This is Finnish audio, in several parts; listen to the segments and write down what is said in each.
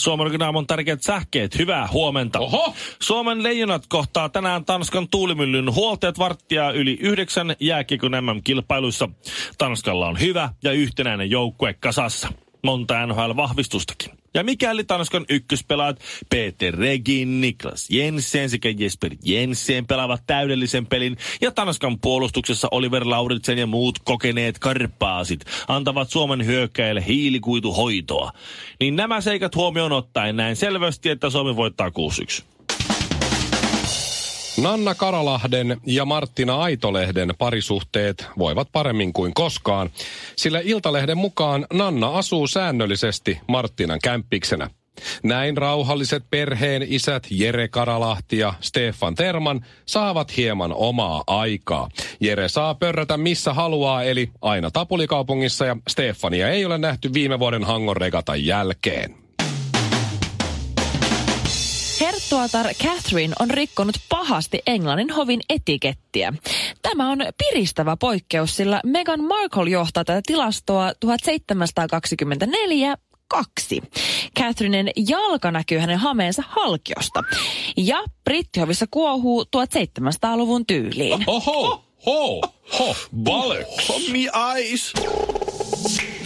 Suomen aamun tärkeät sähkeet, hyvää huomenta. Oho! Suomen leijonat kohtaa tänään Tanskan tuulimyllyn huoltajat varttia yli yhdeksän jääkiekon MM-kilpailuissa. Tanskalla on hyvä ja yhtenäinen joukkue kasassa. Monta NHL-vahvistustakin. Ja mikäli Tanskan ykköspelaat Peter Regin, Niklas Jensen sekä Jesper Jensen pelaavat täydellisen pelin ja Tanskan puolustuksessa Oliver Lauritsen ja muut kokeneet karpaasit antavat Suomen hyökkäille hiilikuituhoitoa, niin nämä seikat huomioon ottaen näin selvästi, että Suomi voittaa 6-1. Nanna Karalahden ja Marttina Aitolehden parisuhteet voivat paremmin kuin koskaan, sillä Iltalehden mukaan Nanna asuu säännöllisesti Marttinan kämppiksenä. Näin rauhalliset perheen isät Jere Karalahti ja Stefan Terman saavat hieman omaa aikaa. Jere saa pörrätä missä haluaa, eli aina Tapulikaupungissa ja Stefania ei ole nähty viime vuoden Hangon regatan jälkeen. Herttuatar Catherine on rikkonut pahasti Englannin hovin etikettiä. Tämä on piristävä poikkeus, sillä Meghan Markle johtaa tätä tilastoa 1724 kaksi. Catherinen jalka näkyy hänen hameensa halkiosta. Ja brittihovissa kuohuu 1700-luvun tyyliin. Oho! Ho! Ho! Balek! Hommi ais!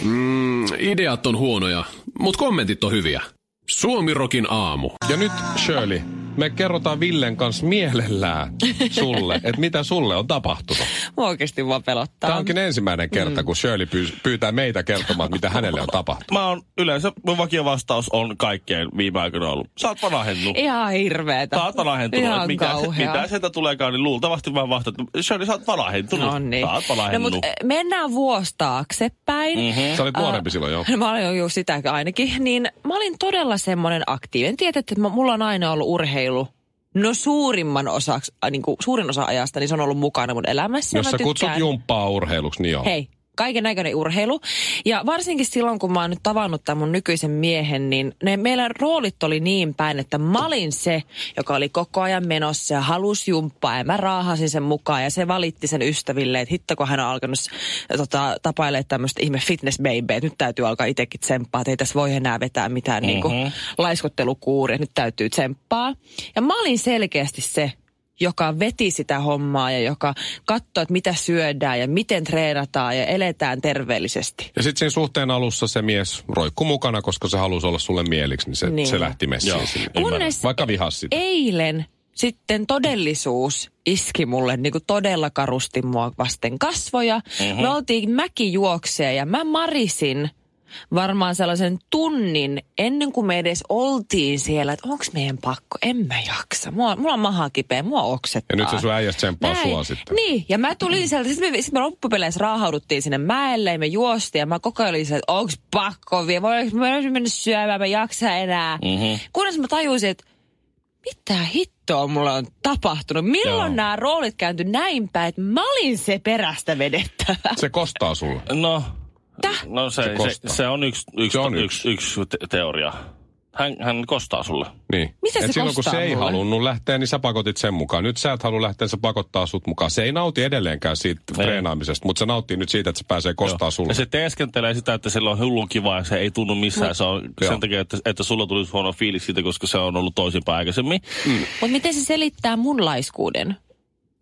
Mm, ideat on huonoja, mutta kommentit on hyviä. Suomirokin aamu. Ja nyt Shirley, me kerrotaan Villen kanssa mielellään sulle, että mitä sulle on tapahtunut. Mua oikeasti vaan pelottaa. Tämä onkin ensimmäinen kerta, kun Shirley pyy- pyytää meitä kertomaan, mitä hänelle on tapahtunut. Mä oon yleensä, mun vakio vastaus on kaikkeen viime aikoina ollut. Sä oot vanahennut. Ihan hirveetä. Sä oot vanhentunut. Ihan että mitä, sieltä tuleekaan, niin luultavasti mä vastaan, että Shirley, sä oot vanhentunut. No niin. Sä oot No mutta mennään vuosi taaksepäin. Mhm. Sä olit nuorempi silloin jo. Mä olin jo, sitä ainakin. Niin mä olin todella semmoinen aktiivinen. Tiedät, että mä- mulla on aina ollut urheilu. No suurimman osaksi, äh, niin kuin suurin osa ajasta, niin se on ollut mukana mun elämässä. Jos sä kutsut jumppaa urheiluksi, niin joo. Hei, kaiken näköinen urheilu. Ja varsinkin silloin, kun mä oon nyt tavannut tämän mun nykyisen miehen, niin ne meidän roolit oli niin päin, että mä olin se, joka oli koko ajan menossa ja halusi jumppaa ja mä raahasin sen mukaan ja se valitti sen ystäville, että hitto kun hän on alkanut tota, tapailemaan tämmöistä ihme fitness baby, että nyt täytyy alkaa itsekin tsemppaa, että ei tässä voi enää vetää mitään mm-hmm. niin kuin, laiskottelukuuria, nyt täytyy tsemppaa. Ja mä olin selkeästi se, joka veti sitä hommaa ja joka katsoi, että mitä syödään ja miten treenataan ja eletään terveellisesti. Ja sitten siinä suhteen alussa se mies roikku mukana, koska se halusi olla sulle mieliksi, niin se, Niin. se lähti messiin Joo. sinne. Kunnes Vaikka vihas sitä. eilen sitten todellisuus iski mulle niin kuin todella karusti mua vasten kasvoja. Mm-hmm. Me oltiin mäkijuokseja ja mä marisin varmaan sellaisen tunnin ennen kuin me edes oltiin siellä, että onko meidän pakko, en mä jaksa. Mua, mulla on maha kipeä, mua oksettaa. Ja nyt se sun äijä tsemppaa Näin. sua sitten. Niin, ja mä tulin sieltä, sitten me, sit me loppupeleissä raahauduttiin sinne mäelle ja me juostiin ja mä koko ajan olin että onks pakko vielä, voinko mä olisin mennä syömään, mä jaksa enää. Mm-hmm. Kunnes mä tajusin, että mitä hittoa mulle on tapahtunut? Milloin Joo. nämä roolit kääntyi näin päin, että mä olin se perästä vedettävä? Se kostaa sulle. No, Täh? no se, Se se, se, on yksi, yksi, Se on yksi, yksi, te- teoria. Hän, hän kostaa sulle. Niin. Mitä se Et silloin kun se ei mulle? halunnut lähteä, niin sä pakotit sen mukaan. Nyt sä et halua lähteä, se pakottaa sut mukaan. Se ei nauti edelleenkään siitä Ei. treenaamisesta, mutta se nauttii nyt siitä, että se pääsee kostaa sulle. Ja se teeskentelee sitä, että sillä on hullun kiva ja se ei tunnu missään. Se on Joo. sen takia, että, että sulla tulisi huono fiilis siitä, koska se on ollut toisinpäin aikaisemmin. Mutta miten se selittää mun laiskuuden?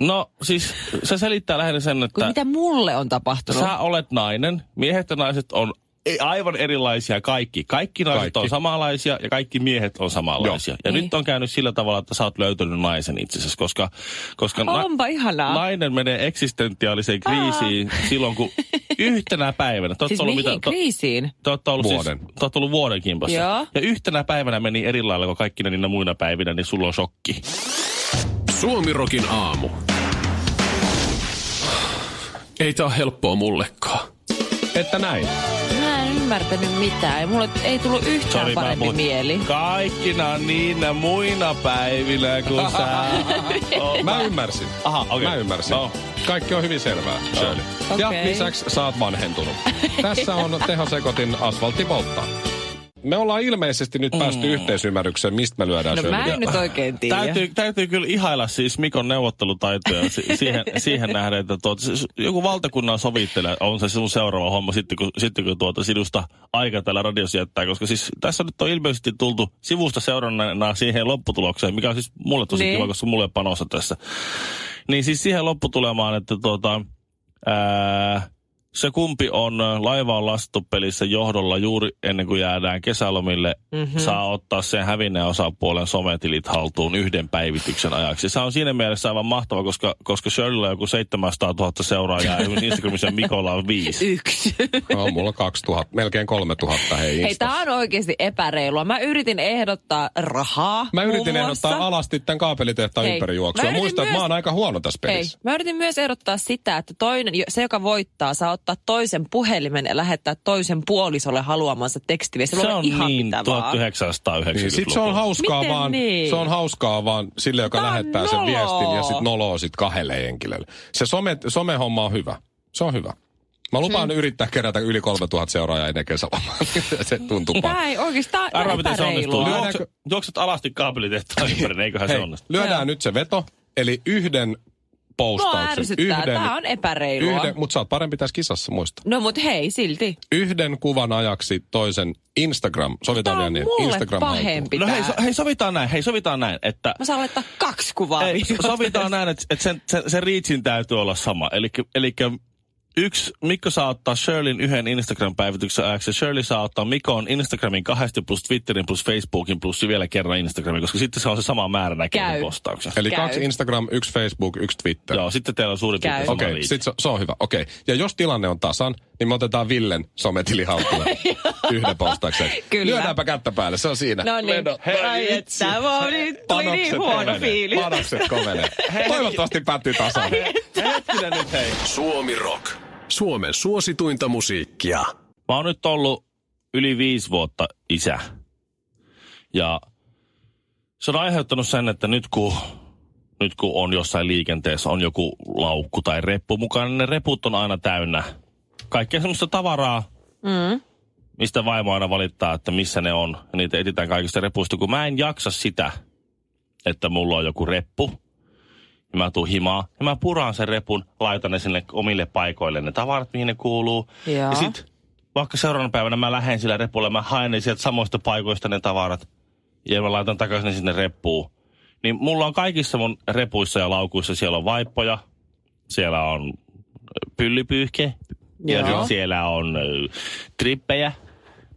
No siis se selittää lähinnä sen, Kun että mitä mulle on tapahtunut? sä olet nainen. Miehet ja naiset on aivan erilaisia kaikki. Kaikki naiset Kaikki. on samanlaisia ja kaikki miehet on samanlaisia. Joo. Ja Niin. nyt on käynyt sillä tavalla, että sä oot löytänyt naisen itsessäsi, koska, koska Onpa ihanaa. nainen menee eksistentiaaliseen kriisiin silloin, kun yhtenä päivänä... Siis ollut mihin mitä- kriisiin? Te olette ollut, Vuoden. Siis, te olette ollut vuoden kimpassa. Joo. Ja yhtenä päivänä meni eri lailla kuin kaikkina niinä muina päivinä, niin sulla on shokki. Suomirokin aamu. Ei tää ole helppoa mullekaan. Että näin. Mä en ymmärtänyt mitään. Ja mulle ei tullut yhtään Sori, mä parempi puhun- mieli. Kaikkina niinä muina päivinä, kun sä... oot- Mä ymmärsin. Aha, okei. Mä ymmärsin. No. Kaikki on hyvin selvää, Shirley. Ja Okei. lisäksi sä oot vanhentunut. Tässä on tehosekotin asfaltti polttaa. Me ollaan ilmeisesti nyt päästy yhteisymmärrykseen, mistä me lyödään No mä en nyt oikein tiedä. Täytyy, täytyy kyllä ihailla siis Mikon neuvottelutaitoja si- siihen, siihen nähden, että tuot, siis joku valtakunnan sovittelija on se sun seuraava homma sitten, kun, sitten kun tuota sinusta aika täällä radiossa jättää. Koska siis tässä nyt on ilmeisesti tultu sivusta seurannana siihen lopputulokseen, mikä on siis mulle tosi Niin. kiva, koska mulle panossa tässä. Niin siis siihen lopputulemaan, että tuota, ää, se kumpi on laivaan lastupelissä johdolla juuri ennen kuin jäädään kesälomille, mm-hmm. saa ottaa sen hävinneen osapuolen sometilit haltuun yhden päivityksen ajaksi. Se on siinä mielessä aivan mahtava, koska, koska Shirleyllä on joku 700 000 seuraajaa ja Instagramissa Mikolla on viisi. Yksi. No, mulla on 2000, melkein 3000 hei Hei, Instassa. tää on oikeasti epäreilua. Mä yritin ehdottaa rahaa Mä yritin ehdottaa alasti tämän kaapelitehtaan Hei, ympärijuoksua. Muista, että myös- mä oon aika huono tässä Hei, pelissä. mä yritin myös ehdottaa sitä, että toinen, se joka voittaa, saa ottaa toisen puhelimen ja lähettää toisen puolisolle haluamansa tekstiviesti. Se on ihan niin mitä vaan. 1990-luvulta. Niin, sit se on hauskaa Miten vaan, niin? se on hauskaa vaan sille, joka on lähettää sen viestin ja sit noloo sit kahdelle henkilölle. Se some, somehomma on hyvä. Se on hyvä. Mä lupaan Hmm. yrittää kerätä yli 3000 seuraajaa ennen kesälomaa. se tuntuu pahalta. Ei oikeastaan Arvaa, miten se onnistuu. Lyödäänkö- Juokset, alasti kaapelitehtaan ympäri, niin eiköhän se Hei, onnistu. lyödään Joo. nyt se veto, eli yhden postauksen. Yhden, Tää on epäreilua. yhden, mutta sä oot parempi tässä kisassa, muista. No mut hei, silti. Yhden kuvan ajaksi toisen Instagram, sovitaan vielä on niin, mulle Instagram pahempi No hei, so, hei, sovitaan näin, hei, sovitaan näin, että... Mä saan laittaa kaksi kuvaa Ei, sovitaan näin, että, että sen, sen, sen reachin täytyy olla sama. Eli yksi, Mikko saa ottaa Shirleyn yhden Instagram-päivityksen ajaksi. ja Shirley saa ottaa Mikon Instagramin kahdesti plus Twitterin plus Facebookin plus vielä kerran Instagramin, koska sitten se on se sama määrä näkee Käy. postauksen. Eli Käy. kaksi Instagram, yksi Facebook, yksi Twitter. Joo, sitten teillä on suurin Käy. piirtein Okei, okay, sit se, se on hyvä. Okei. Okay. Ja jos tilanne on tasan, niin me otetaan Villen sometili haltuun yhden postauksen. Kyllä. Lyödäänpä kättä päälle, se on siinä. No niin. Vedot. Ai että, nyt tuli niin huono fiilis. Panokset kovenee. Toivottavasti päättyy tasan. Hetkinen nyt hei. Suomi Rock. Suomen suosituinta musiikkia. Mä oon nyt ollut yli viisi vuotta isä. Ja se on aiheuttanut sen, että nyt kun, nyt kun on jossain liikenteessä, on joku laukku tai reppu mukana, niin ne reput on aina täynnä. Kaikkea semmoista tavaraa, Mm. mistä vaimo aina valittaa, että missä ne on. Ja niitä etsitään kaikista repuista, kun mä en jaksa sitä, että mulla on joku reppu. Ja mä tuun himaa. Ja mä puraan sen repun, laitan ne sinne omille paikoille, ne tavarat, mihin ne kuuluu. Joo. Ja sit vaikka seuraavana päivänä mä lähden sillä repulla, mä haen ne sieltä samoista paikoista ne tavarat. Ja mä laitan takaisin ne sinne reppuun. Niin mulla on kaikissa mun repuissa ja laukuissa, siellä on vaippoja, siellä on pyllipyyhke, ja Joo. siellä on trippejä,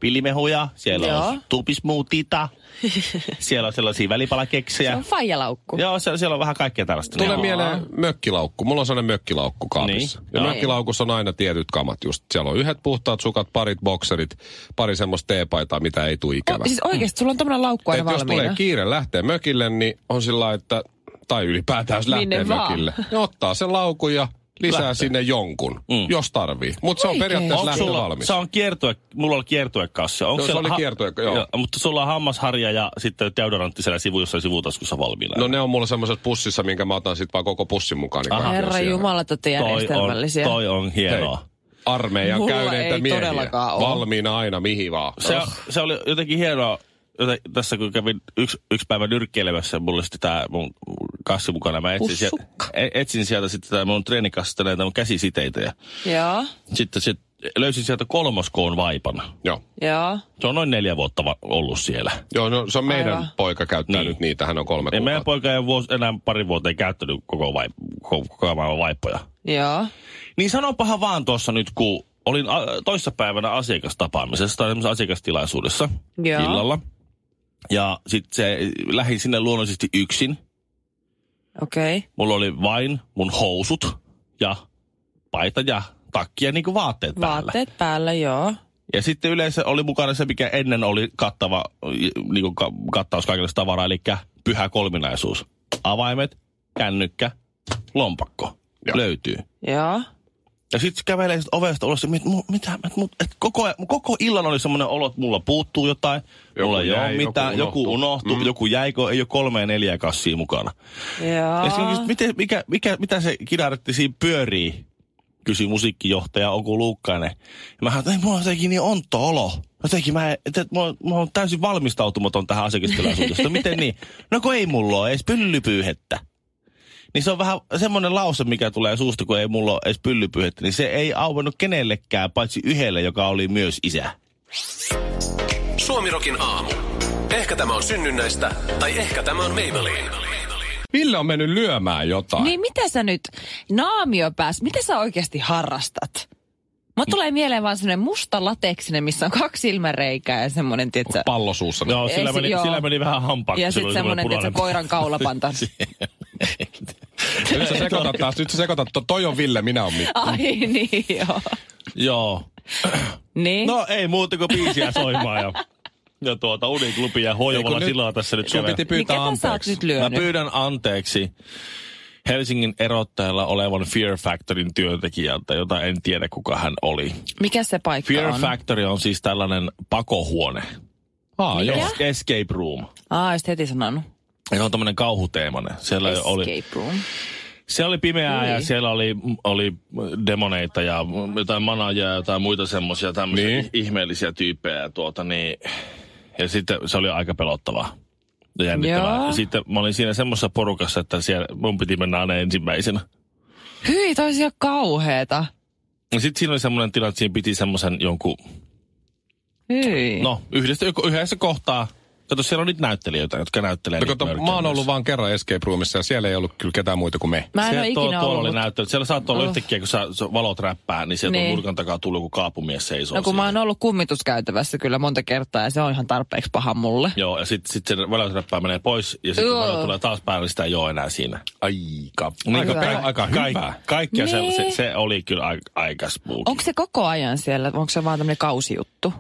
pillimehuja, siellä Joo. on tupismuutita, siellä on sellaisia välipalakeksejä. Se on faijalaukku. Joo, siellä, siellä on vähän kaikkea tällaista. Tulee Joo. mieleen mökkilaukku. Mulla on sellainen mökkilaukku kaapissa. Niin. Ja Joo. mökkilaukussa on aina tietyt kamat just. Siellä on yhdet puhtaat sukat, parit bokserit, pari semmoista teepaitaa, mitä ei tule ikävä. O, siis oikeesti, sulla on tämmönen laukku aina Et jos valmiina. tulee kiire lähteä mökille, niin on sillä että, tai ylipäätään jos lähtee Minne vaan. mökille, niin ottaa sen laukun ja lisää Lähtee. sinne jonkun, Mm. jos tarvii. Mutta se on periaatteessa Onko lähtö sulla, valmis. se on kiertue, mulla oli kiertuekassi. Onko Joo, se oli kiertue- joo. Mutta sulla on hammasharja ja sitten deodorantti siellä sivu, jossain sivutaskussa valmiina. No ne on mulla semmoisessa pussissa, minkä mä otan sitten vaan koko pussin mukaan. Niin Aha. Herra siellä. Jumala, te olette toi, on, järjestelmällisiä. toi on hienoa. Hei, armeijan Mulla käyneitä ei miehiä. Valmiina aina mihin vaan. Se, se oli jotenkin hienoa, tässä kun kävin yksi, yksi päivä nyrkkeilemässä, mulla oli sitten tämä mun kassi mukana. Mä etsin, sieltä, e- etsin sieltä sitten tää mun treenikassista näitä mun käsisiteitä. Ja Joo, sitten sit löysin sieltä kolmoskoon vaipan. Joo. joo. Se on noin neljä vuotta va- ollut siellä. Joo, no se on meidän Aivan. poika käyttää Niin. nyt niitä, hän on kolme Ja meidän kuukautta. poika ei vuosi, enää pari vuotta ei käyttänyt koko, vai, koko, koko maailman vaippoja. Joo. Niin sanopahan vaan tuossa nyt, kun olin a, toissapäivänä asiakastapaamisessa tai asiakastilaisuudessa Joo. illalla. Ja sitten se lähdin sinne luonnollisesti yksin. Okei. Okay. Mulla oli vain mun housut ja paita ja takki ja niinku vaatteet päällä. Vaatteet päällä, joo. Ja sitten yleensä oli mukana se, mikä ennen oli kattava niinku ka, kattaus kaikille tavaraa, eli pyhä kolminaisuus. Avaimet, kännykkä, lompakko Joo. löytyy. Joo. Ja sitten kävelee sit ovesta ulos, ja mit, mu, mitä, et, mut, et koko, ajan- koko illan oli semmoinen olo, että mulla puuttuu jotain, Joku mulla ei jäi, ole joku mitään, joku unohtuu. unohtuu, Mm. joku jäikö, ei ole kolme ja neljä kassia mukana. Joo. Ja sitten just, miten, mikä, mikä, mitä se kinaretti siinä pyörii, kysyi musiikkijohtaja Oku Luukkainen. Ja mä sanoin, että ei, mulla on jotenkin niin onto olo. Jotenkin mä, että, että mä, mä oon täysin valmistautumaton tähän asiakastilaisuuteen. miten niin? No kun ei mulla ole edes pyllypyyhettä. Niin se on vähän semmoinen lause, mikä tulee suusta, kun ei mulla ole edes pyllypyyhettä. Niin se ei auennut kenellekään, paitsi yhdelle, joka oli myös isä. Suomirokin aamu. Ehkä tämä on synnynnäistä, tai ehkä tämä on Maybelline. Ville on mennyt lyömään jotain. Niin mitä sä nyt, naamio pääs, mitä sä oikeasti harrastat? Mä tulee mieleen vaan semmoinen musta lateksinen, missä on kaksi silmäreikää ja semmoinen, tietsä, Pallo suussa. Joo, sillä, meni, joo. sillä meni vähän hampaa. ja sitten semmoinen, tietsä, koiran kaulapanta. Nyt sä sekoitat taas, nyt sä sekoitat, to- toi on Ville, minä on Mikko. Ai niin, joo. Joo. Niin? No ei muuta kuin biisiä soimaan ja, ja tuota Uniklubi ja Hoijovalla Eikö nyt- silaa tässä nyt kävelee. piti pyytää Mikä sä oot anteeksi. nyt Mä lyönyt? pyydän anteeksi Helsingin erottajalla olevan Fear Factorin työntekijältä, jota en tiedä kuka hän oli. Mikä se paikka Fear on? Factory on siis tällainen pakohuone. Aa, joo. Mikä? Es- escape room. Aa, olisit heti sanonut. Ja se on tämmöinen kauhuteemainen. Siellä oli, Escape room. siellä oli pimeää Ui. ja siellä oli, oli demoneita ja jotain manajia ja jotain muita semmoisia tämmöisiä Niin. niin. ihmeellisiä tyyppejä. Tuota, niin, ja sitten se oli aika pelottavaa. Ja jännittävää. Joo. Sitten mä olin siinä semmoisessa porukassa, että siellä mun piti mennä aina ensimmäisenä. Hyi, toisi jo kauheeta. Ja sitten siinä oli semmoinen tilanne, että siinä piti semmoisen jonkun, Hyi. no yhdessä, yhdessä kohtaa. Kato, siellä on niitä näyttelijöitä, jotka näyttelee No, niitä kato, mä oon ollut vaan kerran escape roomissa ja siellä ei ollut kyllä ketään muita kuin me. Mä en Siellä ole tuo- ikinä tuolla ollut. oli näyttely. Siellä saattoi olla Oh. yhtäkkiä, kun sä, valot räppää, niin sieltä Niin. on nurkan takaa tullut joku kaapumies seisoo No kun siinä. mä oon ollut kummituskäytävässä kyllä monta kertaa ja se on ihan tarpeeksi paha mulle. Joo, ja sitten sit se valot räppää menee pois, ja sitten valot tulee taas päälle, niin sitä ei ole enää siinä. Aika, Niin, aika, hyvä. aika, aika Kaik, hyvä. kaikkea Niin. se, se, se, oli kyllä aika, aika spooky. Onko se koko ajan siellä? Onko se vaan tämmöinen kausijuttu?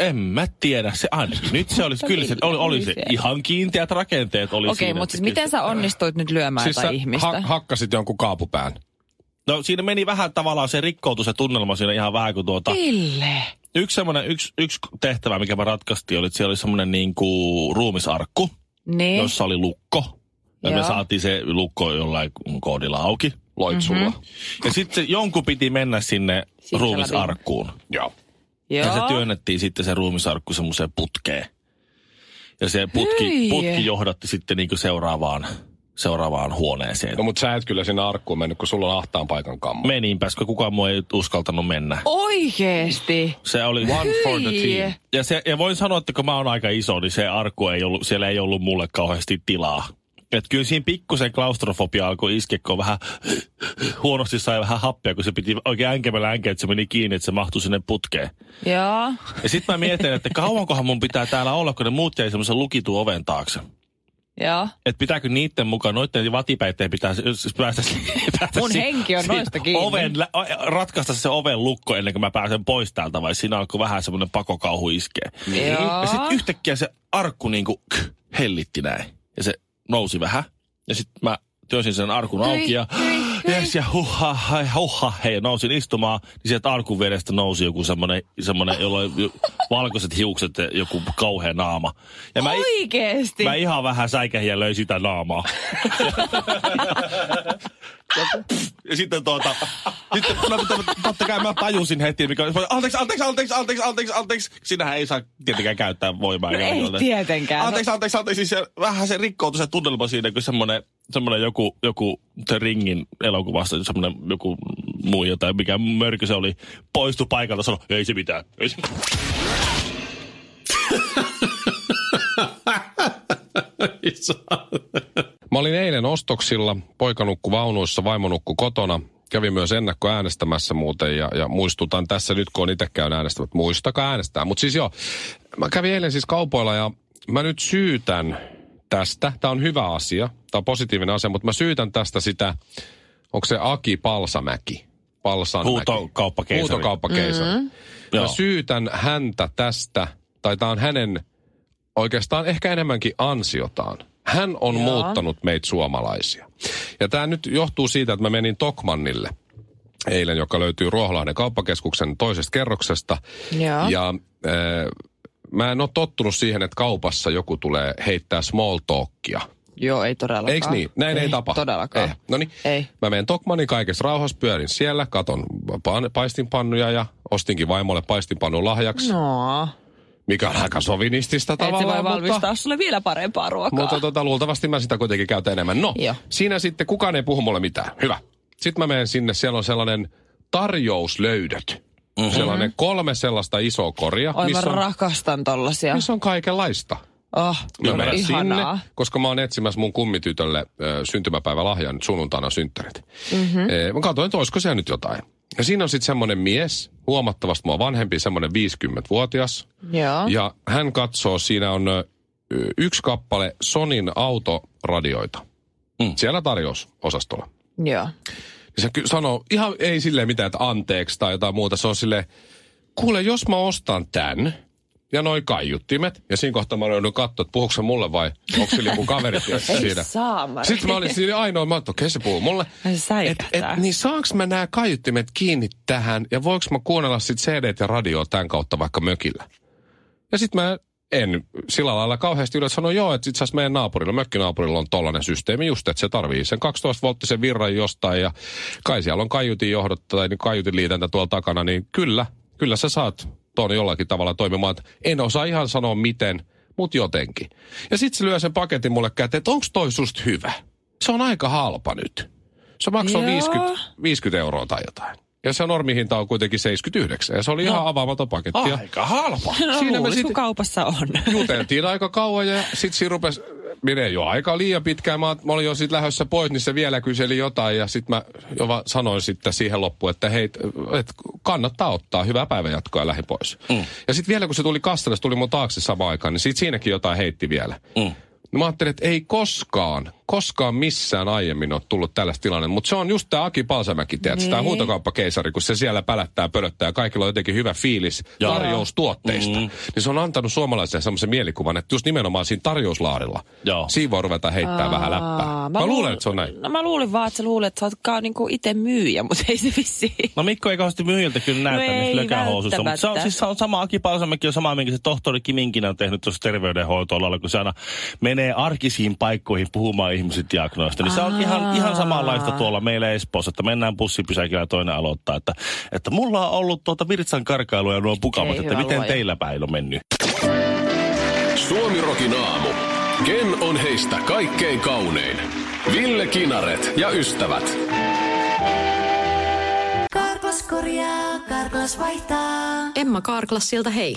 En mä tiedä, se ainakin. Nyt se olisi, kyllä se oli, oli se ihan kiinteät rakenteet oli Okei, siinä. mutta siis miten sä onnistuit nyt lyömään Siis jotain ihmistä? ha- hakkasit jonkun kaapupään. No siinä meni vähän tavallaan, se rikkoutui se tunnelma siinä ihan vähän, kun tuota... Ville. Yksi semmoinen, yksi, yksi tehtävä, mikä mä ratkaistiin, oli, että siellä oli semmoinen niin kuin ruumisarkku, Niin. jossa oli lukko. Ja me Joo. saatiin se lukko jollain koodilla auki. Loitsulla. Mhm. Ja sitten jonkun piti mennä sinne Sisällä ruumisarkkuun. Joo. Joo. Ja se työnnettiin sitten se ruumisarkku semmoiseen putkeen. Ja se putki, Hyi. putki johdatti sitten niin seuraavaan, seuraavaan huoneeseen. No mut sä et kyllä sinne arkkuun mennyt, kun sulla on ahtaan paikan kammo. Meninpäs, kun kukaan muu ei uskaltanut mennä. Oikeesti. Se oli one for the team. Ja, se, ja voin sanoa, että kun mä oon aika iso, niin se arkku ei ollut, siellä ei ollut mulle kauheasti tilaa. Että kyllä siinä pikkusen klaustrofobia alkoi iskeä, kun vähän huonosti sai vähän happea, kun se piti oikein änkemällä änkeä, että se meni kiinni, että se mahtui sinne putkeen. Joo. Ja sitten mä mietin, että kauankohan mun pitää täällä olla, kun ne muut jäi semmoisen lukitun oven taakse. Joo. Että pitääkö niiden mukaan, noiden vatipäitteen pitää s- päästä, päästä Mun henki on noista kiinni. Oven, lä- ratkaista se oven lukko ennen kuin mä pääsen pois täältä, vai siinä alkoi vähän semmoinen pakokauhu iskeä. Joo. Ja sitten yhtäkkiä se arkku niinku k- hellitti näin. Ja se nousi vähän. Ja sitten mä työnsin sen arkun auki ja yes, ja huha, hai, huha, hei, nousin istumaan, niin sieltä arkun vedestä nousi joku semmonen, semmonen jolla oli valkoiset hiukset ja joku kauhea naama. Ja mä, Oikeesti. mä ihan vähän säikähin ja löin sitä naamaa. ja sitten tuota, sitten no, mutta totta kai mä tajusin heti, mikä anteeksi, anteeksi, anteeksi, anteeksi, anteeksi, anteeksi. Sinähän ei saa tietenkään käyttää voimaa. No ei Joten- tietenkään. Anteeksi, anteeksi, anteeksi. Siis se, vähän se rikkoutui se tunnelma siinä, kun semmoinen, semmoinen joku, joku se ringin elokuvassa, semmoinen joku muija tai mikä mörkö se oli, poistui paikalta sanoi, ei se mitään, ei se Mä olin eilen ostoksilla, poika nukku vaunuissa, vaimo nukku kotona. Kävin myös ennakkoäänestämässä muuten ja, ja muistutan tässä nyt, kun on itse käyn äänestämät, muistakaa äänestää. Mutta siis joo, mä kävin eilen siis kaupoilla ja mä nyt syytän tästä. Tämä on hyvä asia, tämä on positiivinen asia, mutta mä syytän tästä sitä, onko se Aki Palsamäki? Palsanmäki. Huutokauppakeisari. Huutokauppakeisari. Mm-hmm. Mä Joo. syytän häntä tästä, tai tämä on hänen oikeastaan ehkä enemmänkin ansiotaan. Hän on Joo. muuttanut meitä suomalaisia. Ja tämä nyt johtuu siitä, että mä menin Tokmannille eilen, joka löytyy Ruoholahden kauppakeskuksen toisesta kerroksesta. Joo. Ja äh, mä en ole tottunut siihen, että kaupassa joku tulee heittää small talkia. Joo, ei todellakaan. Eiks niin? Näin ei, ei tapahdu. todellakaan. Ei. No niin. Ei. Mä menen Tokmanin kaikessa rauhassa, pyörin siellä, katon pa- paistinpannuja ja ostinkin vaimolle paistinpannun lahjaksi, No, mikä on aika sovinistista et se tavallaan. voi mutta... valmistaa sulle vielä parempaa ruokaa. Mutta tota, luultavasti mä sitä kuitenkin käytän enemmän. No, Joo. siinä sitten kukaan ei puhu mulle mitään. Hyvä. Sitten mä menen sinne, siellä on sellainen tarjouslöydöt. Mm-hmm. Sellainen kolme sellaista isoa koria, Oi, missä mä on, rakastan tollasia. missä on kaikenlaista. Oh, Mä menen ihanaa. sinne, koska mä oon etsimässä mun kummitytölle ö, syntymäpäivälahjan nyt sunnuntaina synttärit. Mm-hmm. E, mä katsoin, että olisiko siellä nyt jotain. Ja siinä on sitten semmoinen mies, huomattavasti mua vanhempi, semmoinen 50-vuotias. Joo. Ja hän katsoo, siinä on yksi kappale Sonin autoradioita. Mm. Siellä tarjousosastolla. Joo. Ja se ky- sanoo, ihan ei silleen mitään, että anteeksi tai jotain muuta. Se on silleen, kuule, jos mä ostan tän ja noin kaiuttimet, ja siinä kohtaa mä joudun katsoa, että puhuuko se mulle vai onko sillä joku kaveri Ei siinä. saamari. Sitten mä olin siinä ainoa, mä okei se puhuu mulle. Se Et, et, niin saanko mä nämä kaiuttimet kiinni tähän ja voiko mä kuunnella sit CD ja radio tämän kautta vaikka mökillä? Ja sitten mä en sillä lailla kauheasti yleensä sano, joo, että itse asiassa meidän naapurilla, mökkinaapurilla on tollainen systeemi just, että se tarvii sen 12-volttisen virran jostain ja kai siellä on kaiutin johdot tai niin kaiutin liitäntä tuolla takana, niin kyllä, kyllä sä saat tuon jollakin tavalla toimimaan. En osaa ihan sanoa miten, mutta jotenkin. Ja sitten se lyö sen paketin mulle käteen, että onko toi susta hyvä? Se on aika halpa nyt. Se maksoi Joo. 50, 50 euroa tai jotain. Ja se normihinta on kuitenkin 79. Ja se oli no. ihan avaamaton paketti. Ja Aika halpa. No Siinä me sit- kaupassa on. juteltiin aika kauan ja sitten siinä rupesi menee jo aika liian pitkään. Mä, mä olin jo sitten lähdössä pois, niin se vielä kyseli jotain ja sitten mä jo sanoin sitten siihen loppuun, että hei, et kannattaa ottaa hyvää päivänjatkoa ja lähi pois. Mm. Ja sitten vielä kun se tuli kassalle, se tuli mun taakse samaan aikaan, niin sit siinäkin jotain heitti vielä. Mm. No mä ajattelin, että ei koskaan, koskaan missään aiemmin ole tullut tällaista tilanne. Mutta se on just tämä Aki Palsamäki, tiedätkö, Niin. tämä huutokauppakeisari, kun se siellä pälättää, pölöttää ja kaikilla on jotenkin hyvä fiilis Joo. tarjoustuotteista. Mm. Niin se on antanut suomalaisille semmoisen mielikuvan, että just nimenomaan siinä tarjouslaarilla, Joo. siinä voi ruveta heittää vähän läppää. Mä, mä luulen, että se on näin. No mä luulin vaan, että sä luulet, että sä oot niinku itse myyjä, mutta ei se vissiin. No Mikko ei kauheasti myyjiltä kyllä näytä No lökähousuissa, mutta se on, siis on sama Aki Palsamäki on sama, minkä se tohtori Kiminkinen on tehnyt tuossa terveydenhoitoalalla, kun se aina menee arkisiin paikkoihin puhumaan ihmiset diagnoista. Niin se on ihan, ihan samanlaista tuolla meillä Espoossa, että mennään bussipysäkillä ja toinen aloittaa, että, että mulla on ollut tuota virtsan karkailuja ja nuo pukamat, että miten luoja. teillä päin on mennyt. Suomi Rokin aamu. Ken on heistä kaikkein kaunein? Ville Kinaret ja ystävät. Karklas korjaa, Karklas vaihtaa. Emma Karklassilta hei.